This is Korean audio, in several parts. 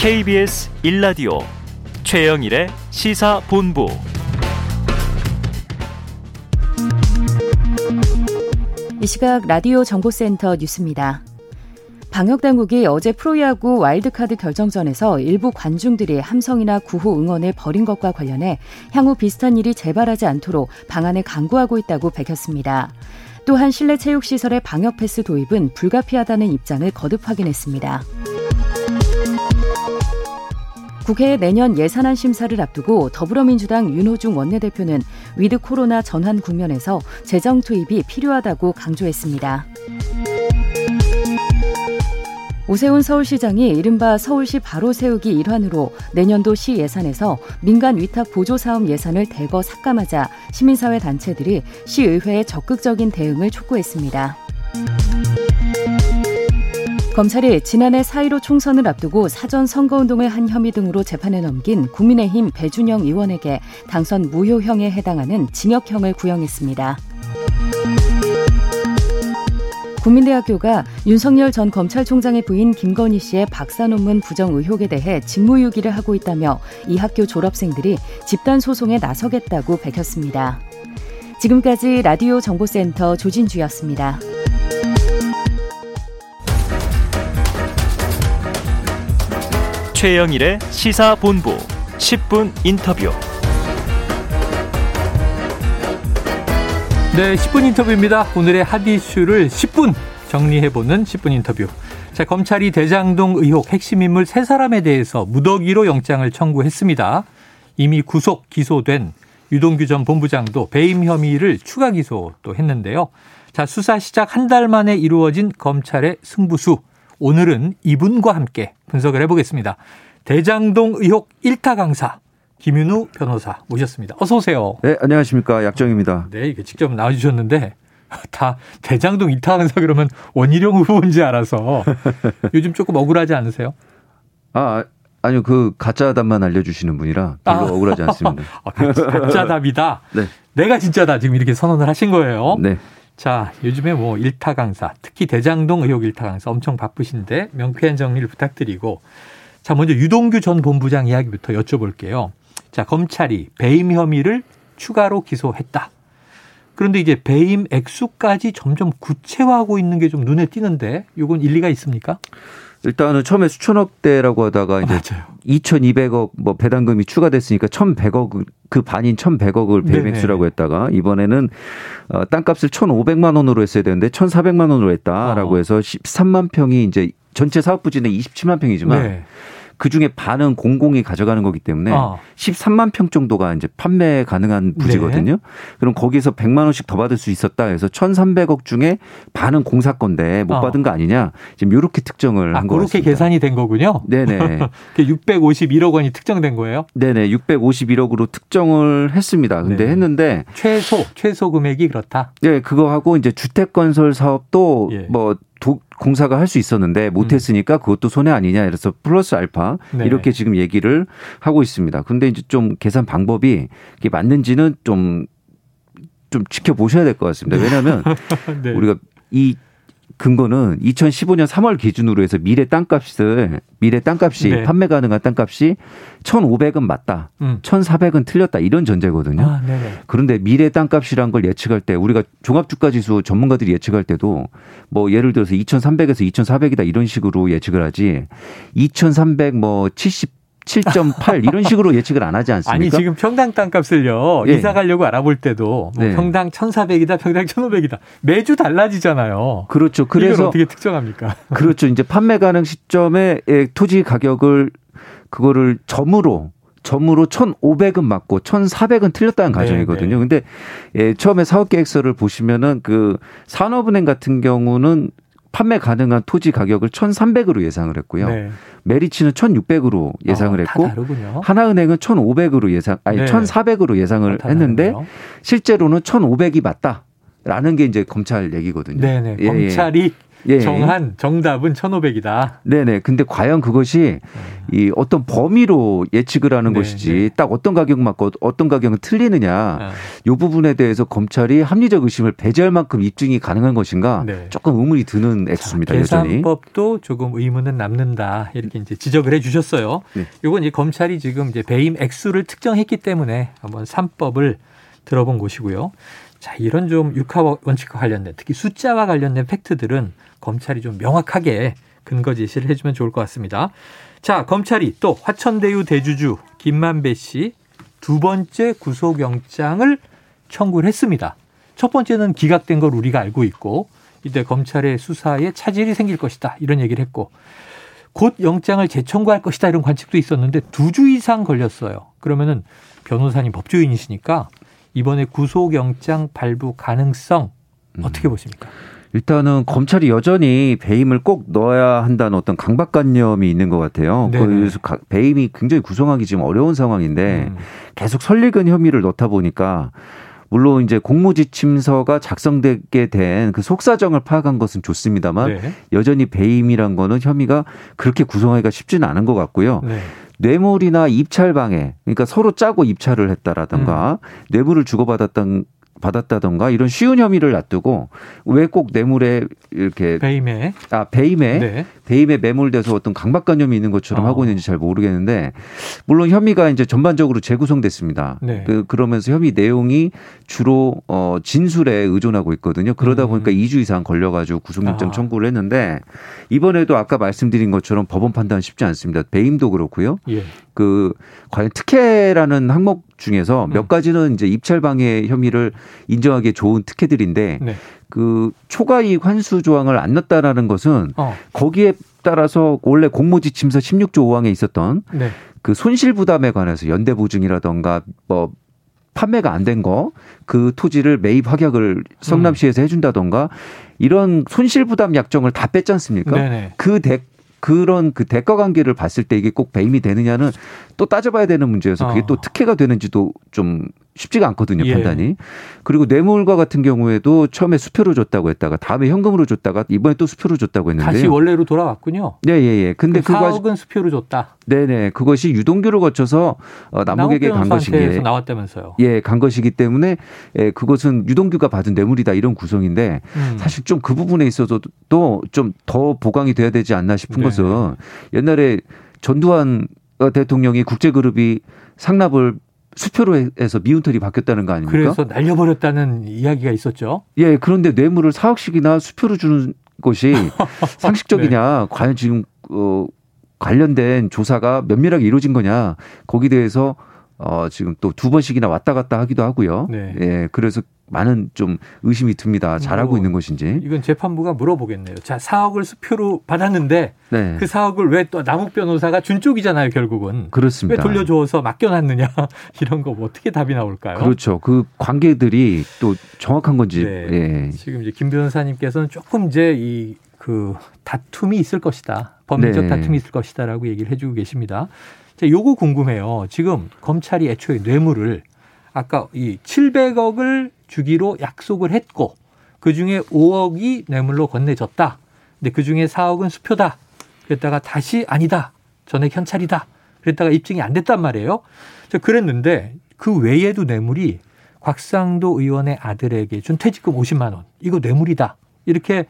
KBS 1라디오 최영일의 시사본부 이 시각 라디오 정보센터 뉴스입니다. 방역당국이 어제 프로야구 와일드카드 결정전에서 일부 관중들이 함성이나 구호 응원을 벌인 것과 관련해 향후 비슷한 일이 재발하지 않도록 방안을 강구하고 있다고 밝혔습니다. 또한 실내 체육시설의 방역 패스 도입은 불가피하다는 입장을 거듭 확인했습니다. 국회 내년 예산안 심사를 앞두고 더불어민주당 윤호중 원내대표는 위드 코로나 전환 국면에서 재정 투입이 필요하다고 강조했습니다. 오세훈 서울시장이 이른바 서울시 바로 세우기 일환으로 내년도 시 예산에서 민간 위탁 보조 사업 예산을 대거 삭감하자 시민사회 단체들이 시의회에 적극적인 대응을 촉구했습니다. 검찰이 지난해 4.15 총선을 앞두고 사전 선거운동을 한 혐의 등으로 재판에 넘긴 국민의힘 배준영 의원에게 당선 무효형에 해당하는 징역형을 구형했습니다. 국민대학교가 윤석열 전 검찰총장의 부인 김건희 씨의 박사 논문 부정 의혹에 대해 직무유기를 하고 있다며 이 학교 졸업생들이 집단 소송에 나서겠다고 밝혔습니다. 지금까지 라디오 정보센터 조진주였습니다. 최영일의 시사본부 10분 인터뷰. 네, 10분 인터뷰입니다. 오늘의 핫 이슈를 10분 정리해보는 10분 인터뷰. 자, 검찰이 대장동 의혹 핵심 인물 세 사람에 대해서 무더기로 영장을 청구했습니다. 이미 구속 기소된 유동규 전 본부장도 배임 혐의를 추가 기소 또 했는데요. 자, 수사 시작 한 달 만에 이루어진 검찰의 승부수. 오늘은 이분과 함께 분석을 해보겠습니다. 대장동 의혹 1타 강사 김윤우 변호사 모셨습니다. 어서 오세요. 네, 안녕하십니까. 약정입니다. 네, 이게 직접 나와주셨는데 다 대장동 1타 강사 그러면 원희룡 후보인지 알아서 요즘 조금 억울하지 않으세요? 아, 아니요. 그 가짜 답만 알려주시는 분이라 별로 아. 억울하지 않습니다. 아, 가짜 답이다? 네. 내가 진짜다. 지금 이렇게 선언을 하신 거예요. 네. 자, 요즘에 뭐 일타 강사, 특히 대장동 의혹 일타 강사 엄청 바쁘신데 명쾌한 정리를 부탁드리고 자, 먼저 유동규 전 본부장 이야기부터 여쭤볼게요. 자, 검찰이 배임 혐의를 추가로 기소했다. 그런데 이제 배임 액수까지 점점 구체화하고 있는 게 좀 눈에 띄는데 이건 일리가 있습니까? 일단은 처음에 수천억 대라고 하다가 이제 맞아요. 2,200억 뭐 배당금이 추가됐으니까 1,100억 그 반인 1,100억을 배임액수라고 했다가 이번에는 어, 땅값을 1,500만 원으로 했어야 되는데 1,400만 원으로 했다라고 어. 해서 13만 평이 이제 전체 사업 부지는 27만 평이지만 네. 그 중에 반은 공공이 가져가는 거기 때문에 어. 13만 평 정도가 이제 판매 가능한 부지거든요. 네. 그럼 거기서 100만 원씩 더 받을 수 있었다 해서 1,300억 중에 반은 공사 건데 못 어. 받은 거 아니냐. 지금 이렇게 특정을 아, 한 거예요. 그렇게 계산이 된 거군요. 네네. 651억 원이 특정된 거예요? 네네. 651억으로 특정을 했습니다. 근데 네. 했는데 최소 최소 금액이 그렇다. 네, 그거 하고 이제 주택 건설 사업도 예. 뭐 도, 공사가 할 수 있었는데 못했으니까 음. 그것도 손해 아니냐 이래서 플러스 알파 네. 이렇게 지금 얘기를 하고 있습니다. 근데 이제 좀 계산 방법이 이게 맞는지는 좀 좀 지켜보셔야 될 것 같습니다. 왜냐하면 네. 우리가 이 근거는 2015년 3월 기준으로 해서 미래 땅값을 미래 땅값이 네. 판매 가능한 땅값이 1,500은 맞다. 음. 1,400은 틀렸다. 이런 전제거든요. 아, 그런데 미래 땅값이란 걸 예측할 때 우리가 종합 주가 지수 전문가들이 예측할 때도 뭐 예를 들어서 2,300에서 2,400이다 이런 식으로 예측을 하지 2,300 뭐 70 7.8 이런 식으로 예측을 안 하지 않습니까? 아니 지금 평당 땅값을요 예. 이사 가려고 알아볼 때도 뭐 네. 평당 1,400이다, 평당 1,500이다 매주 달라지잖아요. 그렇죠. 그래서 어떻게 특정합니까? 그렇죠. 이제 판매 가능 시점에 토지 가격을 그거를 점으로 점으로 1,500은 맞고 1,400은 틀렸다는 가정이거든요. 네, 네. 근데 예, 처음에 사업 계획서를 보시면은 그 산업은행 같은 경우는 판매 가능한 토지 가격을 1,300으로 예상을 했고요. 네. 메리츠는 1,600으로 예상을 어, 했고 하나은행은 1,500으로 예상 아니 네. 1,400으로 예상을 어, 했는데 실제로는 1,500이 맞다. 라는 게 이제 검찰 얘기거든요. 네네. 예, 예. 검찰이 예. 정한 정답은 1,500이다. 네네. 근데 과연 그것이 이 어떤 범위로 예측을 하는 네, 것이지 네. 딱 어떤 가격 맞고 어떤 가격은 틀리느냐 네. 이 부분에 대해서 검찰이 합리적 의심을 배제할 만큼 입증이 가능한 것인가 네. 조금 의문이 드는 액수입니다. 계산법도 조금 의문은 남는다 이렇게 이제 지적을 해주셨어요. 네. 이건 이제 검찰이 지금 이제 배임 액수를 특정했기 때문에 한번 3법을 들어본 곳이고요. 자, 이런 좀 육하 원칙과 관련된 특히 숫자와 관련된 팩트들은 검찰이 좀 명확하게 근거 제시를 해주면 좋을 것 같습니다. 자, 검찰이 또 화천대유 대주주 김만배 씨 두 번째 구속영장을 청구를 했습니다. 첫 번째는 기각된 걸 우리가 알고 있고 이때 검찰의 수사에 차질이 생길 것이다 이런 얘기를 했고 곧 영장을 재청구할 것이다 이런 관측도 있었는데 두 주 이상 걸렸어요. 그러면은 변호사님 법조인이시니까 이번에 구속영장 발부 가능성 어떻게 음. 보십니까? 일단은 검찰이 여전히 배임을 꼭 넣어야 한다는 어떤 강박관념이 있는 것 같아요. 그래서 배임이 굉장히 구성하기 지금 어려운 상황인데 음. 계속 설익은 혐의를 넣다 보니까 물론 이제 공무지침서가 작성되게 된 그 속사정을 파악한 것은 좋습니다만 네. 여전히 배임이란 거는 혐의가 그렇게 구성하기가 쉽지는 않은 것 같고요. 네. 뇌물이나 입찰 방해, 그러니까 서로 짜고 입찰을 했다라던가 음. 뇌물을 주고받았던 받았다던가 이런 쉬운 혐의를 놔두고 왜 꼭 뇌물에 이렇게 배임에 아 배임에 네. 배임에 매몰돼서 어떤 강박관념이 있는 것처럼 어. 하고 있는지 잘 모르겠는데 물론 혐의가 이제 전반적으로 재구성됐습니다. 네. 그 그러면서 혐의 내용이 주로 어 진술에 의존하고 있거든요. 그러다 음. 보니까 음. 2주 이상 걸려가지고 구속영장 아. 청구를 했는데 이번에도 아까 말씀드린 것처럼 법원 판단 쉽지 않습니다. 배임도 그렇고요. 예. 그 과연 특혜라는 항목 중에서 몇 음. 가지는 이제 입찰 방해 혐의를 인정하기에 좋은 특혜들인데 네. 그 초과 이익 환수 조항을 안 넣었다라는 것은 어. 거기에 따라서 원래 공모지 침서 16조 5항에 있었던 네. 그 손실 부담에 관해서 연대 보증이라던가 뭐 판매가 안 된 거 그 토지를 매입 확약을 성남시에서 음. 해준다던가 이런 손실 부담 약정을 다 뺐지 않습니까? 네네. 그 대, 그런 그 대가 관계를 봤을 때 이게 꼭 배임이 되느냐는 또 따져봐야 되는 문제여서 그게 어. 또 특혜가 되는지도 좀 쉽지가 않거든요, 예. 판단이. 그리고 뇌물과 같은 경우에도 처음에 수표로 줬다고 했다가 다음에 현금으로 줬다가 이번에 또 수표로 줬다고 했는데 다시 원래로 돌아왔군요. 네, 예, 예. 근데 그 4억은 수표로 줬다. 네, 네. 그것이 유동규를 거쳐서 어, 남욱에게 간 것이기 나왔다면서요. 예, 간 것이기 때문에 예, 그것은 유동규가 받은 뇌물이다 이런 구성인데 음. 사실 좀 그 부분에 있어서도 좀 더 보강이 돼야 되지 않나 싶은 네. 것은 옛날에 전두환 대통령이 국제그룹이 상납을 수표로 해서 미운털이 바뀌었다는 거 아닙니까? 그래서 날려버렸다는 이야기가 있었죠. 예, 그런데 뇌물을 4억씩이나 수표로 주는 것이 상식적이냐? 네. 과연 지금 어 관련된 조사가 면밀하게 이루어진 거냐? 거기에 대해서 어 지금 또 두 번씩이나 왔다 갔다 하기도 하고요. 네. 예, 그래서 많은 좀 의심이 듭니다. 잘하고 뭐, 있는 것인지. 이건 재판부가 물어보겠네요. 자, 4억을 수표로 받았는데 네. 그 4억을 왜 또 남욱 변호사가 준 쪽이잖아요, 결국은. 그렇습니다. 왜 돌려줘서 맡겨놨느냐 이런 거 뭐 어떻게 답이 나올까요? 그렇죠. 그 관계들이 또 정확한 건지. 네. 예. 지금 이제 김 변호사님께서는 조금 이제 이 그 다툼이 있을 것이다. 법리적 네. 다툼이 있을 것이다라고 얘기를 해주고 계십니다. 자, 요거 궁금해요. 지금 검찰이 애초에 뇌물을 아까 이 700억을 주기로 약속을 했고 그 중에 5억이 뇌물로 건네졌다. 근데 그 중에 4억은 수표다. 그랬다가 다시 아니다. 전액 현찰이다. 그랬다가 입증이 안 됐단 말이에요. 그랬는데 그 외에도 뇌물이 곽상도 의원의 아들에게 준 퇴직금 50만 원. 이거 뇌물이다. 이렇게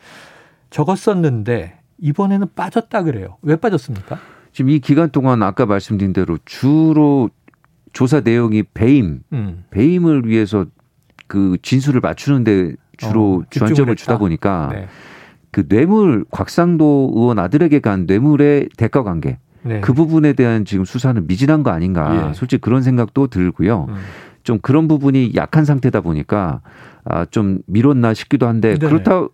적었었는데 이번에는 빠졌다 그래요. 왜 빠졌습니까? 지금 이 기간 동안 아까 말씀드린 대로 주로 조사 내용이 배임, 음. 배임을 위해서 그 진술을 맞추는데 주로 어, 주안점을 주다 보니까 네. 그 뇌물 곽상도 의원 아들에게 간 뇌물의 대가 관계 네. 그 부분에 대한 지금 수사는 미진한 거 아닌가 예. 솔직히 그런 생각도 들고요. 음. 좀 그런 부분이 약한 상태다 보니까 아, 좀 미뤘나 싶기도 한데 네 그렇다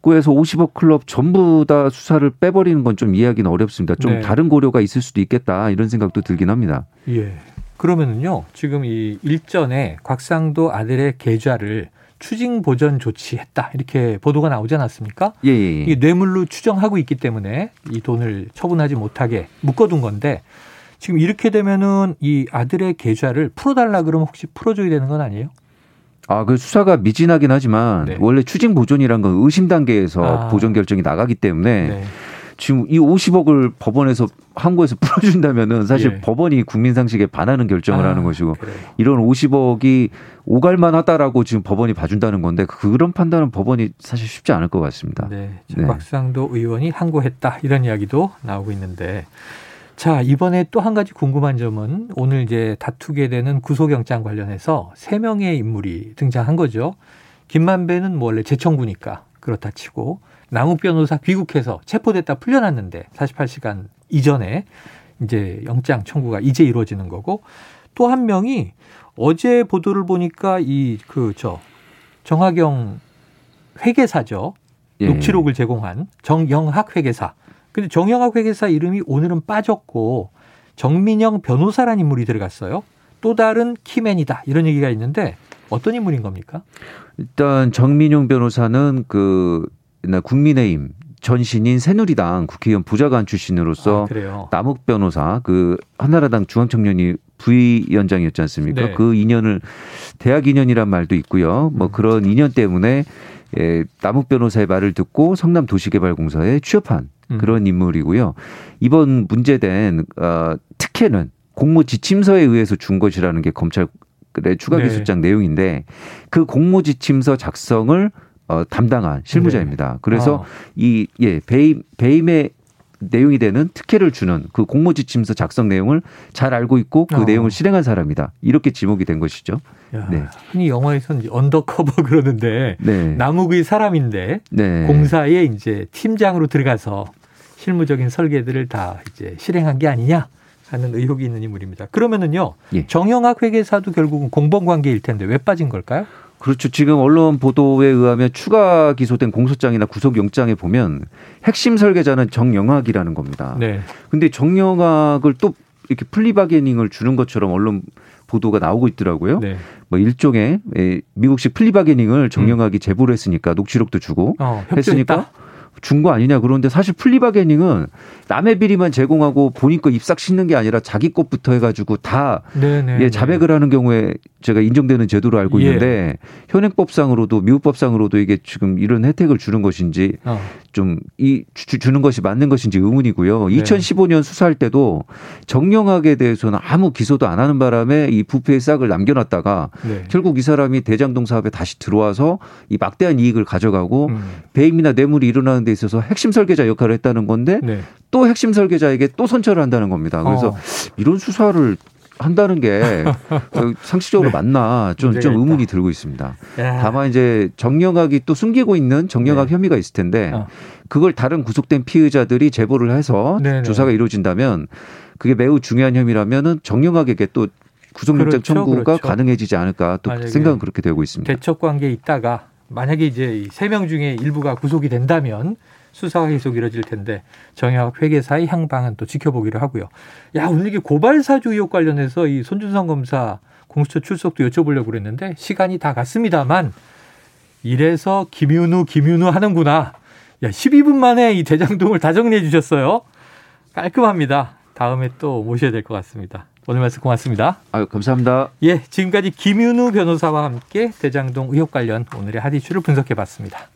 고 해서 50억 클럽 전부 다 수사를 빼버리는 건 좀 이해하기는 어렵습니다. 좀 네. 다른 고려가 있을 수도 있겠다 이런 생각도 들긴 합니다. 예. 그러면은요, 지금 이 일전에 곽상도 아들의 계좌를 추징 보전 조치했다 이렇게 보도가 나오지 않았습니까? 예, 예, 예. 이게 뇌물로 추정하고 있기 때문에 이 돈을 처분하지 못하게 묶어둔 건데 지금 이렇게 되면은 이 아들의 계좌를 풀어달라 그러면 혹시 풀어줘야 되는 건 아니에요? 아, 그 수사가 미진하긴 하지만 네. 원래 추징 보존이란 건 의심 단계에서 아. 보존 결정이 나가기 때문에 네. 지금 이 50억을 법원에서 항고해서 풀어준다면은 사실 예. 법원이 국민 상식에 반하는 결정을 아, 하는 것이고 그래요. 이런 50억이 오갈만 하다라고 지금 법원이 봐준다는 건데 그런 판단은 법원이 사실 쉽지 않을 것 같습니다. 네. 네. 박상도 의원이 항고했다 이런 이야기도 나오고 있는데 자 이번에 또 한 가지 궁금한 점은 오늘 이제 다투게 되는 구속영장 관련해서 세 명의 인물이 등장한 거죠. 김만배는 뭐 원래 재청구니까 그렇다 치고 남욱 변호사 귀국해서 체포됐다 풀려났는데 48시간 이전에 이제 영장 청구가 이제 이루어지는 거고 또 한 명이 어제 보도를 보니까 이 그 저 정하경 회계사죠. 예. 녹취록을 제공한 정영학 회계사. 근데 정영학 회계사 이름이 오늘은 빠졌고 정민영 변호사란 인물이 들어갔어요. 또 다른 키맨이다. 이런 얘기가 있는데 어떤 인물인 겁니까? 일단 정민용 변호사는 그 국민의힘 전신인 새누리당 국회의원 부자관 출신으로서 아, 남욱 변호사 그 한나라당 중앙청년이 부위원장이었지 않습니까? 네. 그 인연을 대학 인연이란 말도 있고요. 뭐 음. 그런 인연 때문에 예, 남욱 변호사의 말을 듣고 성남 도시개발공사에 취업한 음. 그런 인물이고요. 이번 문제된 어, 특혜는 공모 지침서에 의해서 준 것이라는 게 검찰의 추가 네. 기소장 네. 내용인데 그 공모 지침서 작성을 어, 담당한 실무자입니다. 네. 그래서 어. 이 예, 배임 배임의 내용이 되는 특혜를 주는 그 공모 지침서 작성 내용을 잘 알고 있고 그 어. 내용을 실행한 사람이다. 이렇게 지목이 된 것이죠. 야, 네. 흔히 영화에서는 undercover 그러는데 네. 남욱의 사람인데 네. 공사에 이제 팀장으로 들어가서 실무적인 설계들을 다 이제 실행한 게 아니냐 하는 의혹이 있는 인물입니다. 그러면은요 예. 정영학 회계사도 결국은 공범 관계일 텐데 왜 빠진 걸까요? 그렇죠. 지금 언론 보도에 의하면 추가 기소된 공소장이나 구속영장에 보면 핵심 설계자는 정영학이라는 겁니다. 네. 근데 정영학을 또 이렇게 플리바게닝을 주는 것처럼 언론 보도가 나오고 있더라고요. 네. 뭐 일종의 예, 미국식 플리바게닝을 정영학이 음. 제보를 했으니까 녹취록도 주고 어, 했으니까 준 거 아니냐 그런데 사실 플리바게닝은 남의 비리만 제공하고 본인 거 입싹 싣는 게 아니라 자기 것부터 해가지고 다 네네, 예, 자백을 하는 경우에 제가 인정되는 제도로 알고 예. 있는데 예. 현행법상으로도 미국법상으로도 이게 지금 이런 혜택을 주는 것인지 어. 좀이 주는 것이 맞는 것인지 의문이고요. 네. 2015년 수사할 때도 정영학에 대해서는 아무 기소도 안 하는 바람에 이 부패의 싹을 남겨놨다가 네. 결국 이 사람이 대장동 사업에 다시 들어와서 이 막대한 이익을 가져가고 음. 배임이나 뇌물이 일어나는 데 있어서 핵심 설계자 역할을 했다는 건데 네. 또 핵심 설계자에게 또 선처를 한다는 겁니다. 그래서 어. 이런 수사를 한다는 게 상식적으로 네. 맞나 좀, 좀 의문이 들고 있습니다. 야. 다만 이제 정영학이 또 숨기고 있는 정영학 네. 혐의가 있을 텐데 어. 그걸 다른 구속된 피의자들이 제보를 해서 네네. 조사가 이루어진다면 그게 매우 중요한 혐의라면은 정영학에게 또 구속영장 그렇죠, 청구가 그렇죠. 가능해지지 않을까 또 생각은 그렇게 되고 있습니다. 대척 관계에 있다가 만약에 이제 세 명 중에 일부가 구속이 된다면 수사가 계속 이뤄질 텐데 정영학 회계사의 향방은 또 지켜보기로 하고요. 야 오늘 이게 고발 사주 의혹 관련해서 이 손준성 검사 공수처 출석도 여쭤보려고 그랬는데 시간이 다 갔습니다만 이래서 김윤우 김윤우 하는구나. 야 12분 만에 이 대장동을 다 정리해 주셨어요. 깔끔합니다. 다음에 또 모셔야 될 것 같습니다. 오늘 말씀 고맙습니다. 아유, 감사합니다. 예, 지금까지 김윤우 변호사와 함께 대장동 의혹 관련 오늘의 핫이슈를 분석해 봤습니다.